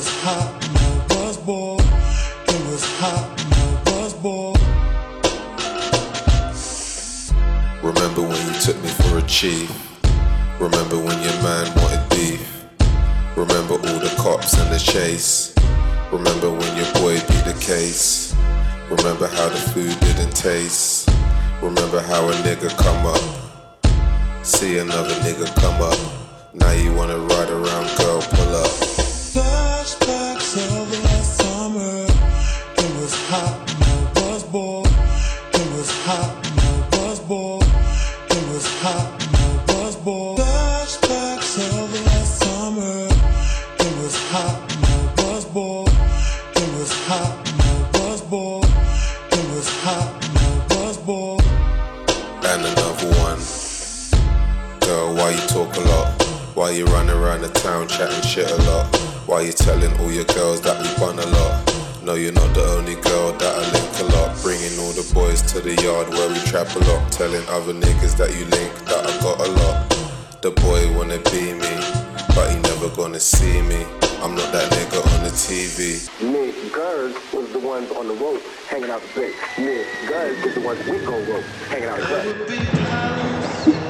was hot when I was born. It was hot when I was born. Remember when you took me for a chief? Remember when your man wanted beef? Remember all the cops and the chase? Remember when your boy beat the case? Remember how the food didn't taste? Remember how a nigga come up? See another nigga come up. Now you wanna ride around, girl, pull up. a lot. Telling other niggas that you link that I got a lot. The boy wanna be me, but he never gonna see me. I'm not that nigga on the TV. Nick Gers was the ones on the rope hanging out the place. Nick Gers was the ones with go rope hanging out the place.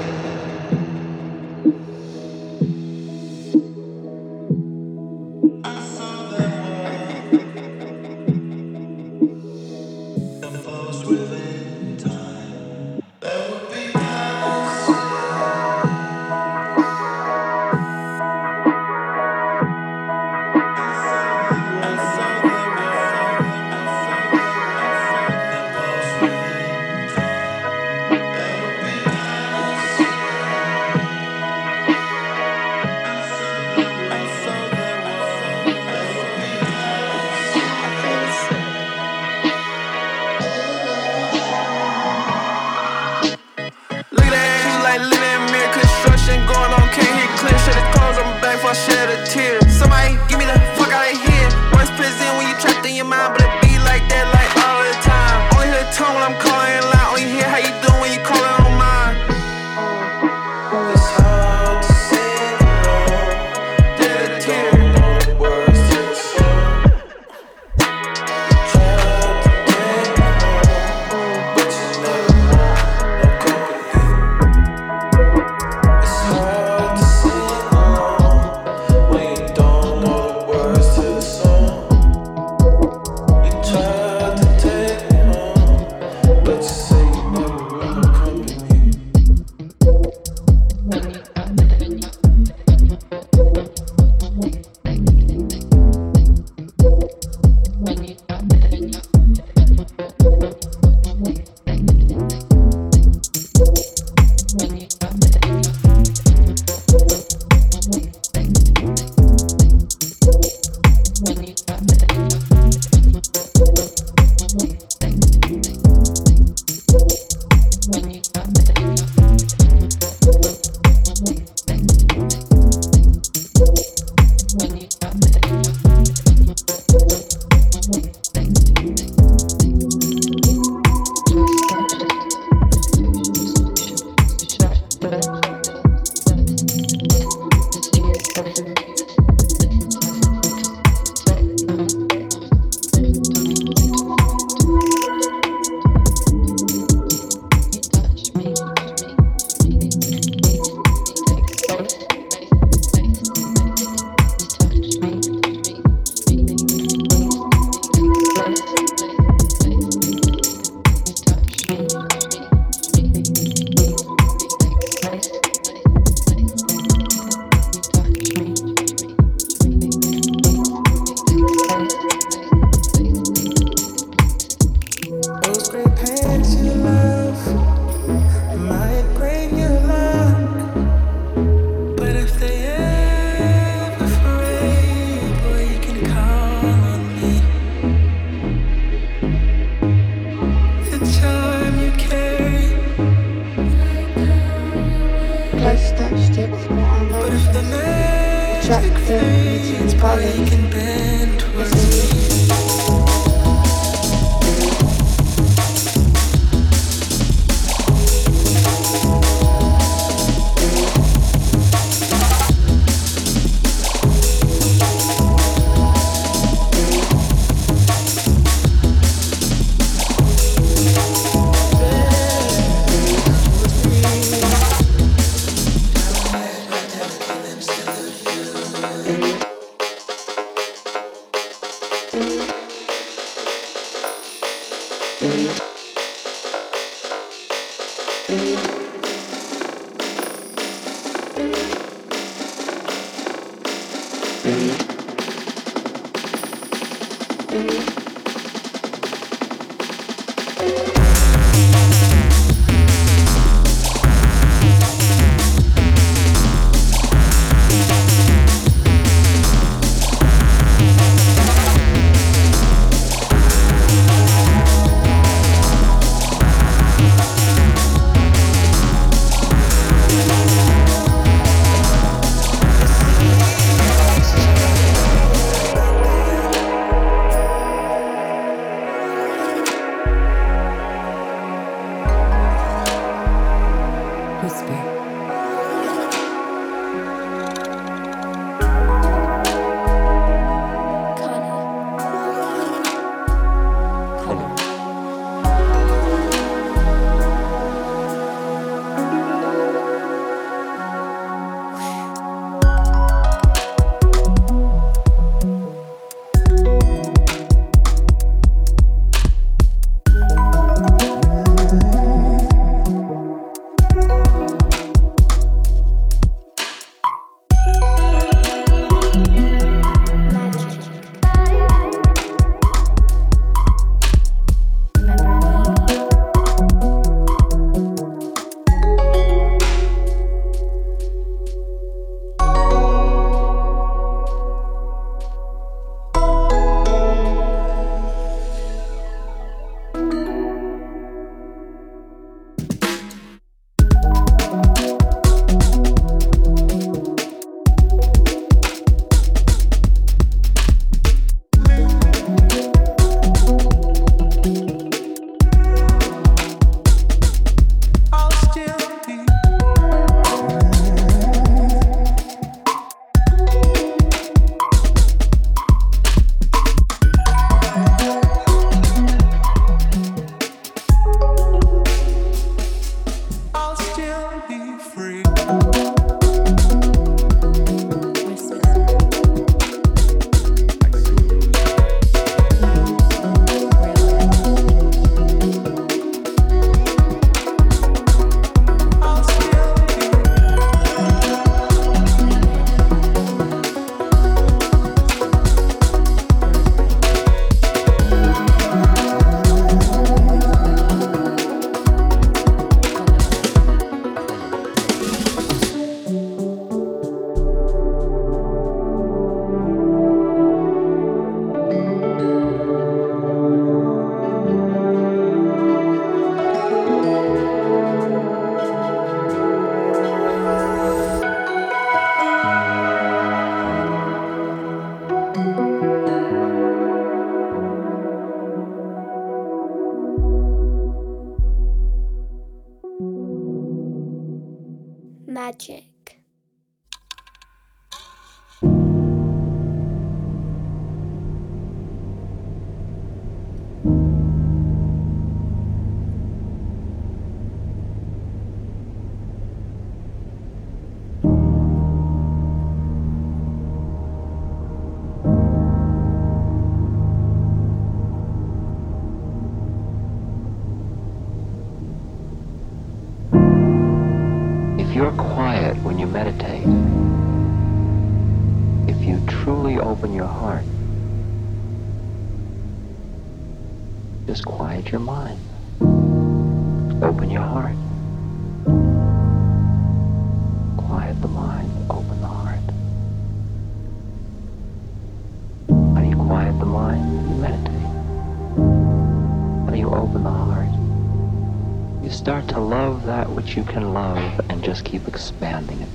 You can love and just keep expanding it.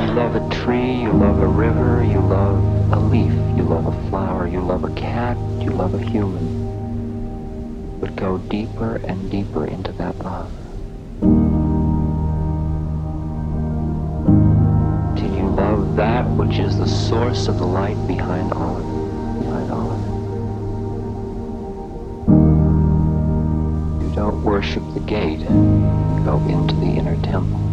You love a tree, you love a river, you love a leaf, you love a flower, you love a cat, you love a human. But go deeper and deeper into that love. Till you love that which is the source of the light behind all of it. Worship the gate, go into the inner temple.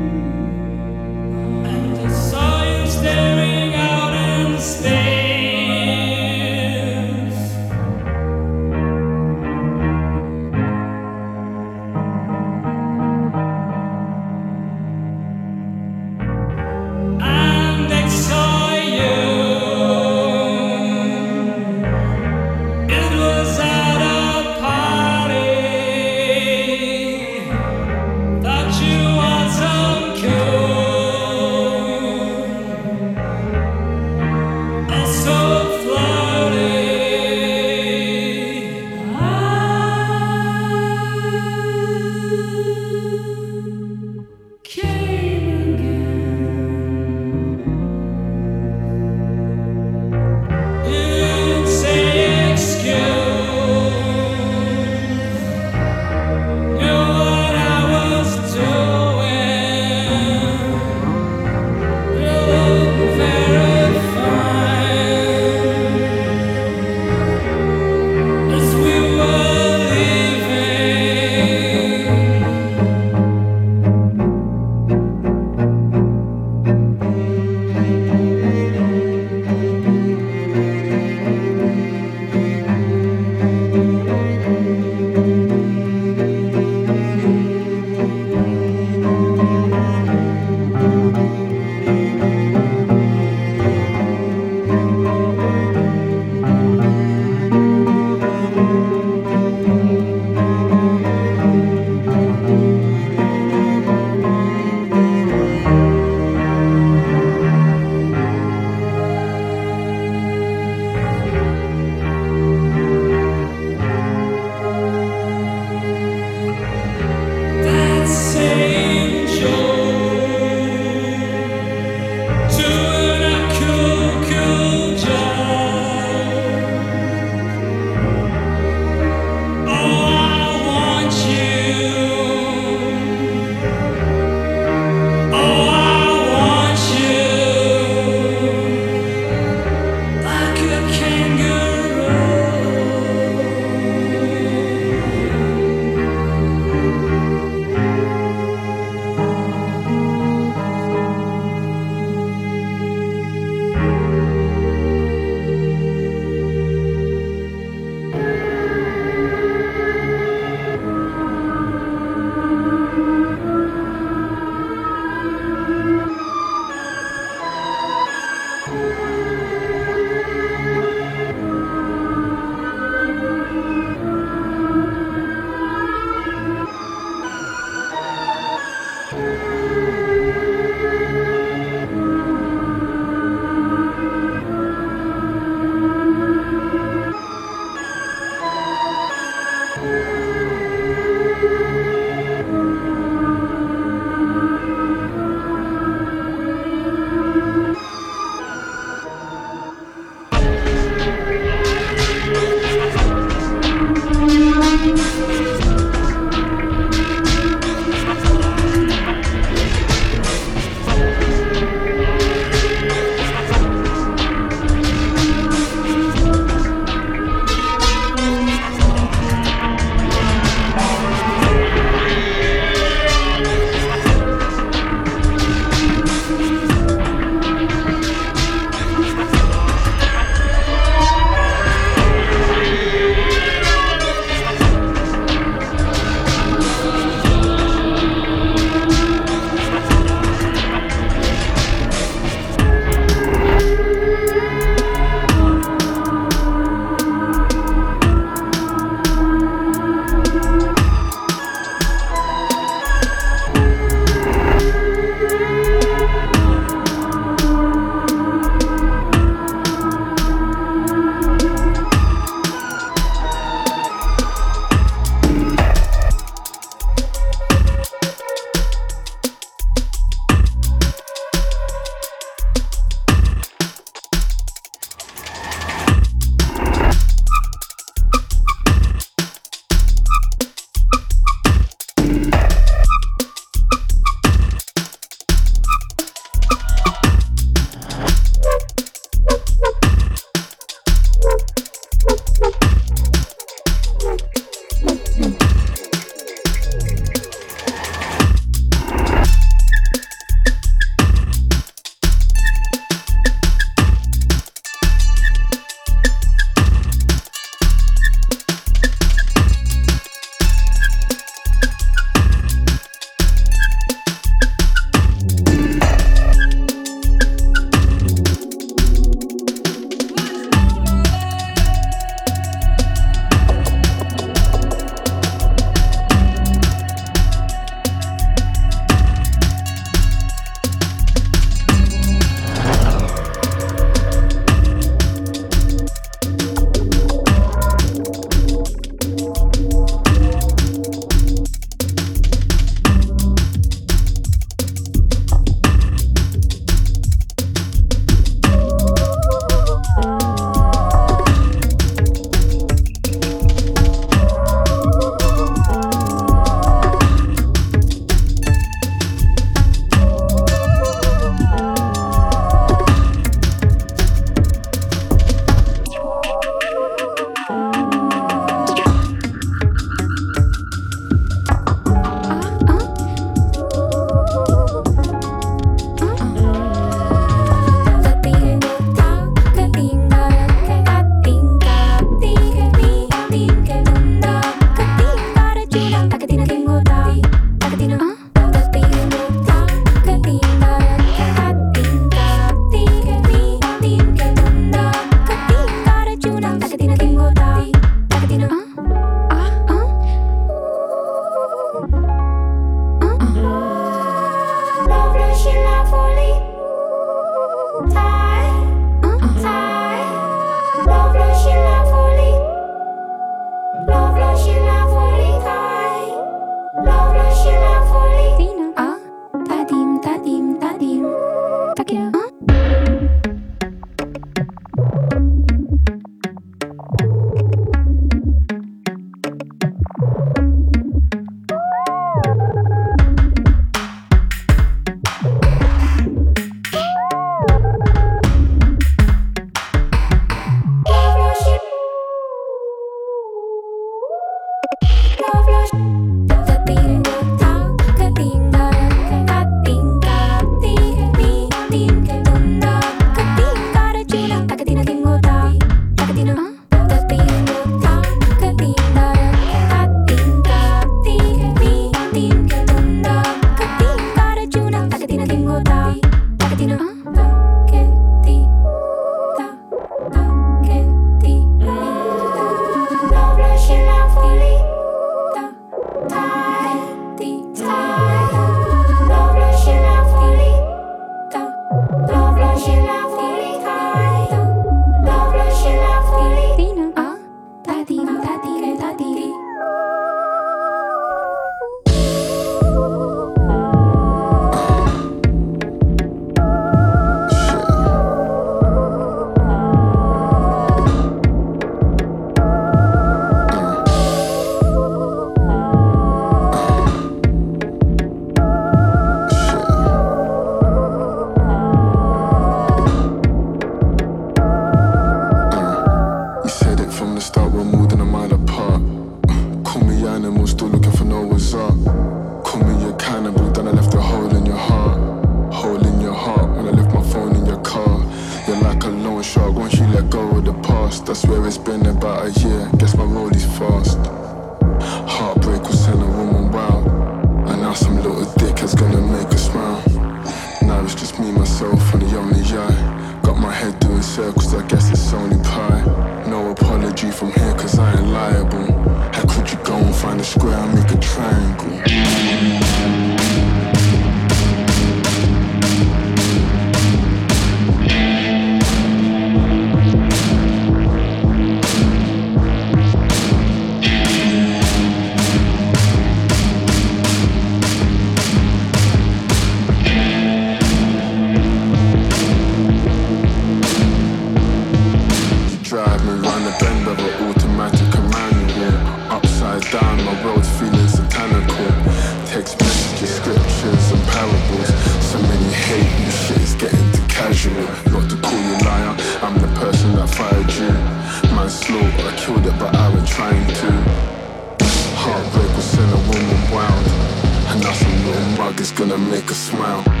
You can't beat me,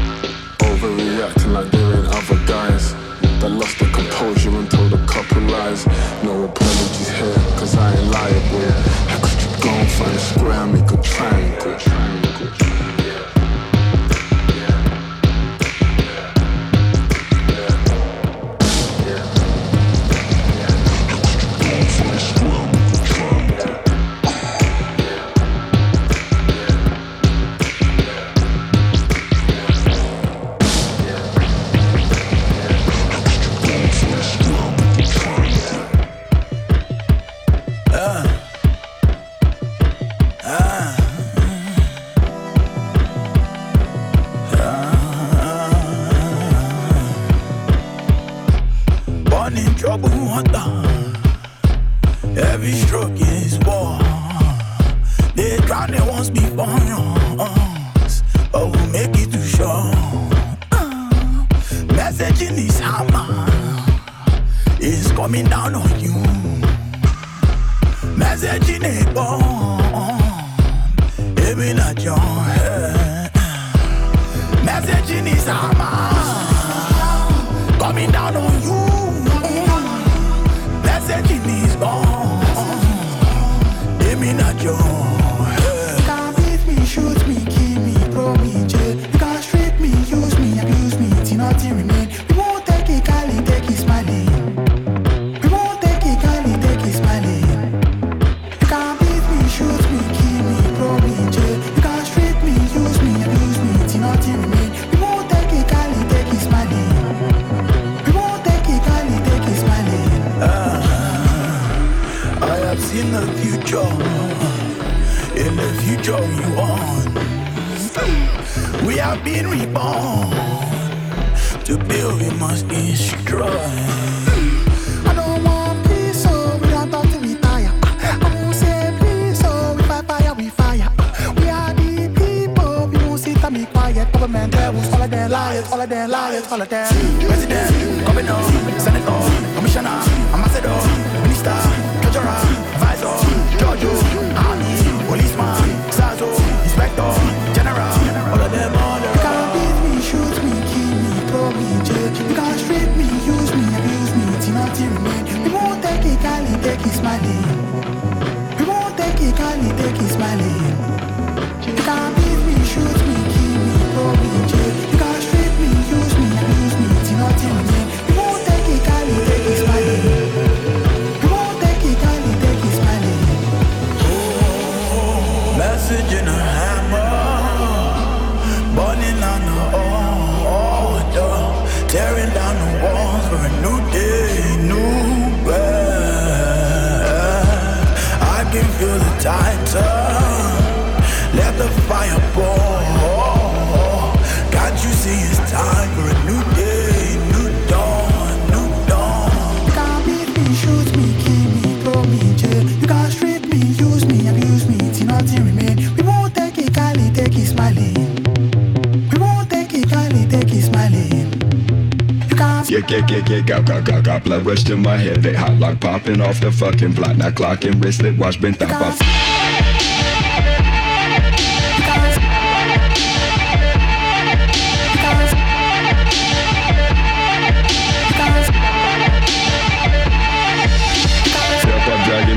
yeah, yeah, yeah, got, got, got, got blood rush to my head. They hot lock popping off the fucking block. Now clocking wristlet watch been thought off.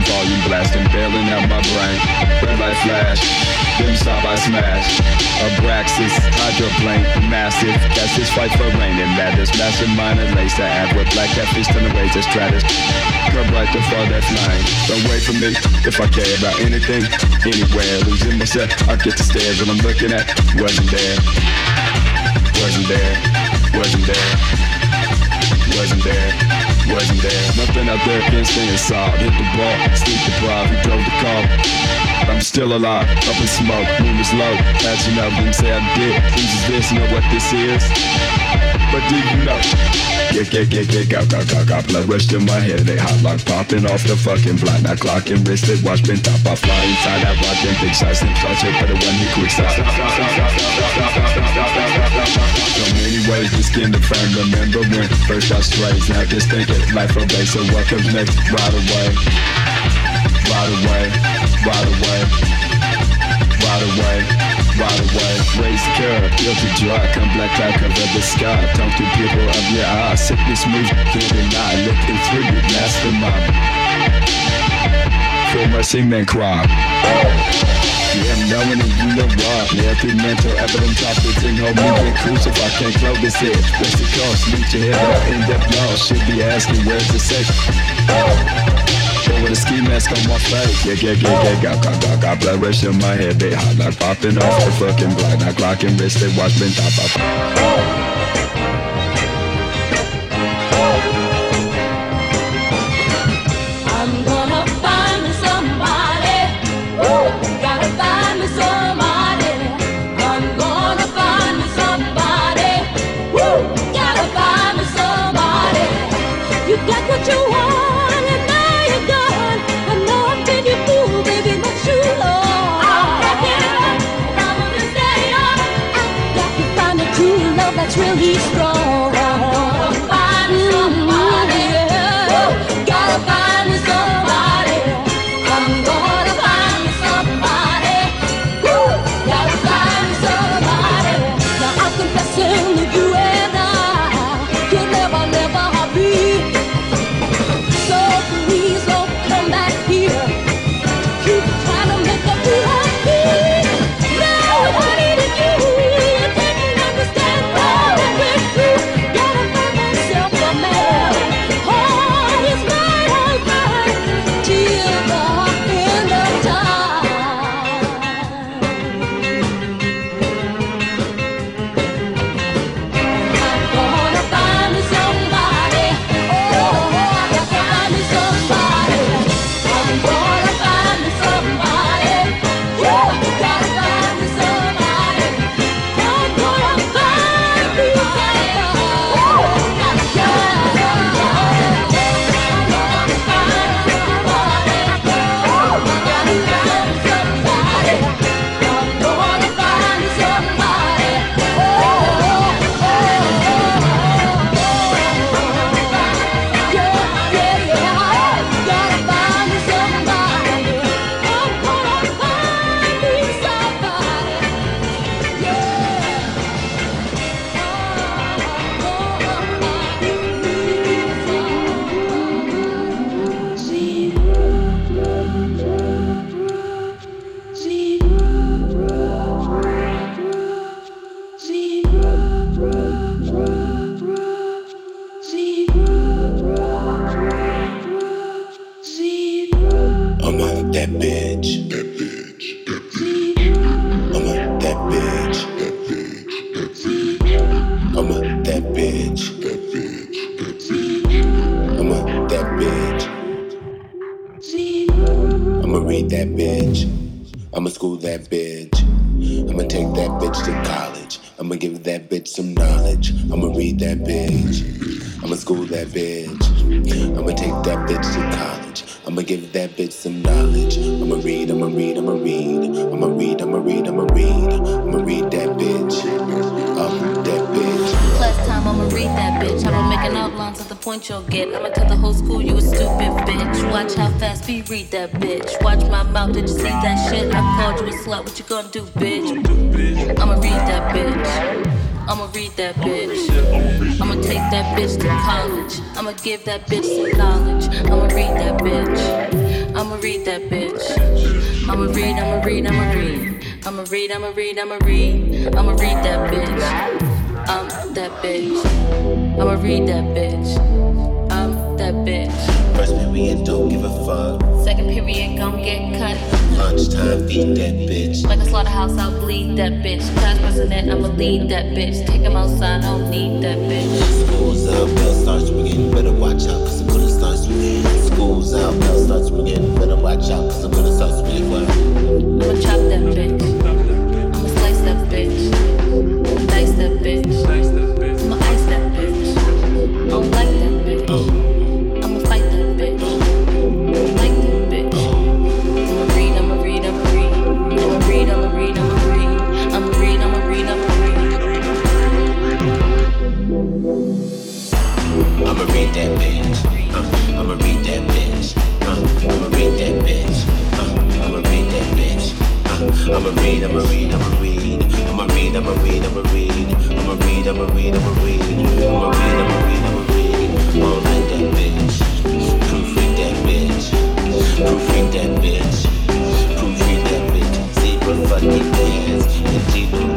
Volume blasting, bailing out my brain. Red light flash, dim stop I smash. Abraxas, hydroplane, massive. That's his fight for rain and madness. Mastermind and lace the ab with black catfish turn away to stratus. Come right to fall that line. Don't wait for me if I care about anything, anywhere. Losing myself, I get the stares when I'm looking at. Wasn't there, wasn't there, wasn't there wasn't there, wasn't there. Nothing out there can stay inside. Hit the ball, sleep deprived, who drove the car. I'm still alive, up in smoke, moon is low. Catching up, them say I did. Is this, know what this is? But do you know? Get, get, get, get, got, got, got, got blood rush in my head. They hot lock popping off the fucking block. Now clocking wristed, watch been top. I fly inside, I watch them big shots. Them shots hit the one he quick stop. So many ways to skin the frame. Remember when first I strayed. Now just thinking life a. So what comes next? Right away, right away, right away, right away. Right away, raise the curve, guilty dry, come black cloud cover the sky. Talk to people of your eyes, sickness moves, can't deny, looking through you, mastermind. Feel mercy, man, cry. Yeah, knowing and you know. Yeah, through mental evidence, operating home, me get crucified, can't close this head. What's the cost? Meet your head up, end up lost. Should be asking where's the safe. But with a ski mask on my face, yeah, yeah, yeah, yeah, got, got, got, got blood rush in my head, they hot like popping off the fucking block, now clocking wrist, they watch been top up. We read that bitch. Watch my mouth, did you see that shit? I called you a slut, what you gonna do, bitch? I'ma read that bitch. I'ma read that bitch. I'ma take that bitch to college. I'ma give that bitch some knowledge. I'ma read that bitch. I'ma read that bitch. I'ma read, I'ma read, I'ma read. I'ma read, I'ma read, I'ma read. I'ma read that bitch. I'm that bitch. I'ma read that bitch. That bitch. First period, don't give a fuck. Second period, gon' get cut. Lunchtime, feed that bitch. Like a slaughterhouse, I'll bleed that bitch. Class president, I'ma lead that bitch. Take him outside, I don't need that bitch. School's out, bell starts ringing. Better watch out, cause I'm gonna start swinging. School's out, bell starts ringing. Better watch out, cause I'm gonna start swinging. I'ma chop that bitch. That bitch. Uh, I'ma read that bitch. Uh, I'ma read that bitch. Uh, I'ma read that bitch. Uh, I'ma read, I'ma read, I'ma read. Read, I'ma read, I'ma read. I'ma read, I'ma read, I'ma read. I'ma read, I'ma read, I'ma read. I'ma read I'ma read I'ma read that bitch. Proofread that bitch. Proofread that bitch. Proofread that bitch. Zebra fucking Katz and Gina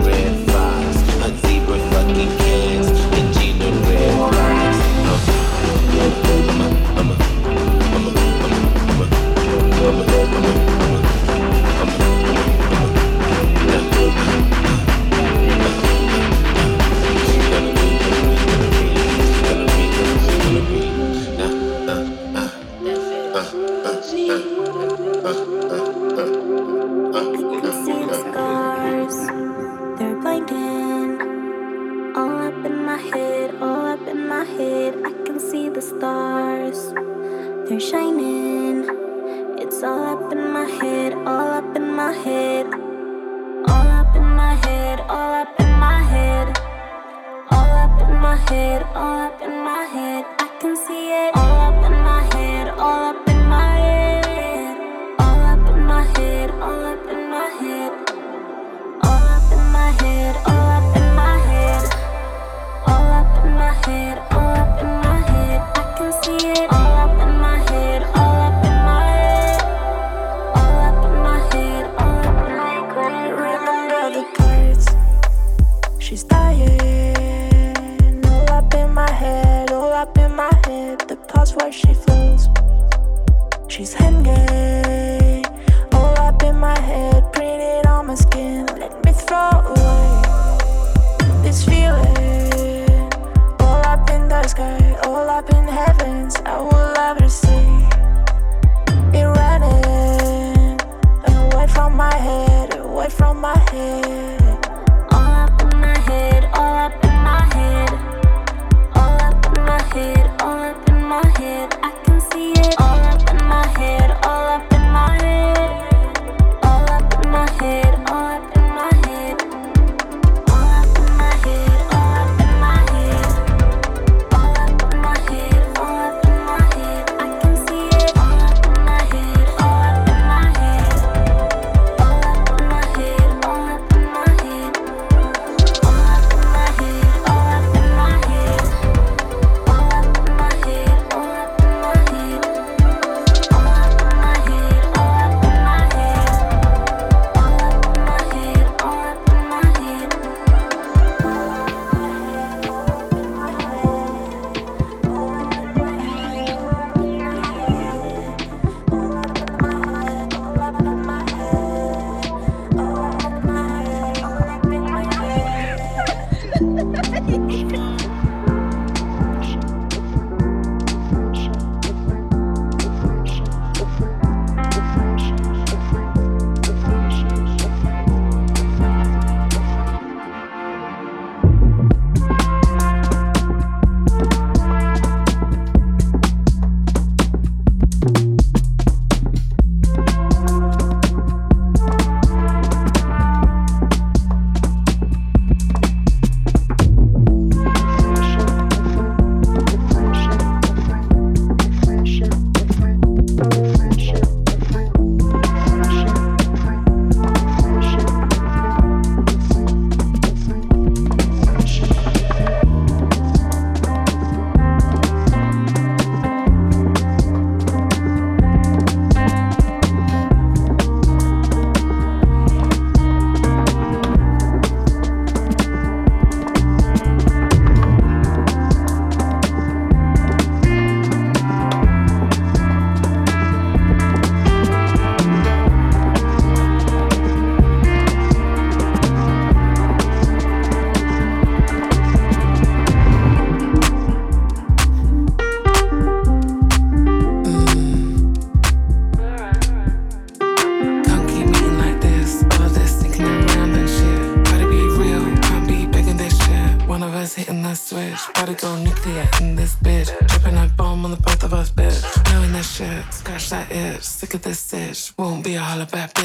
Won't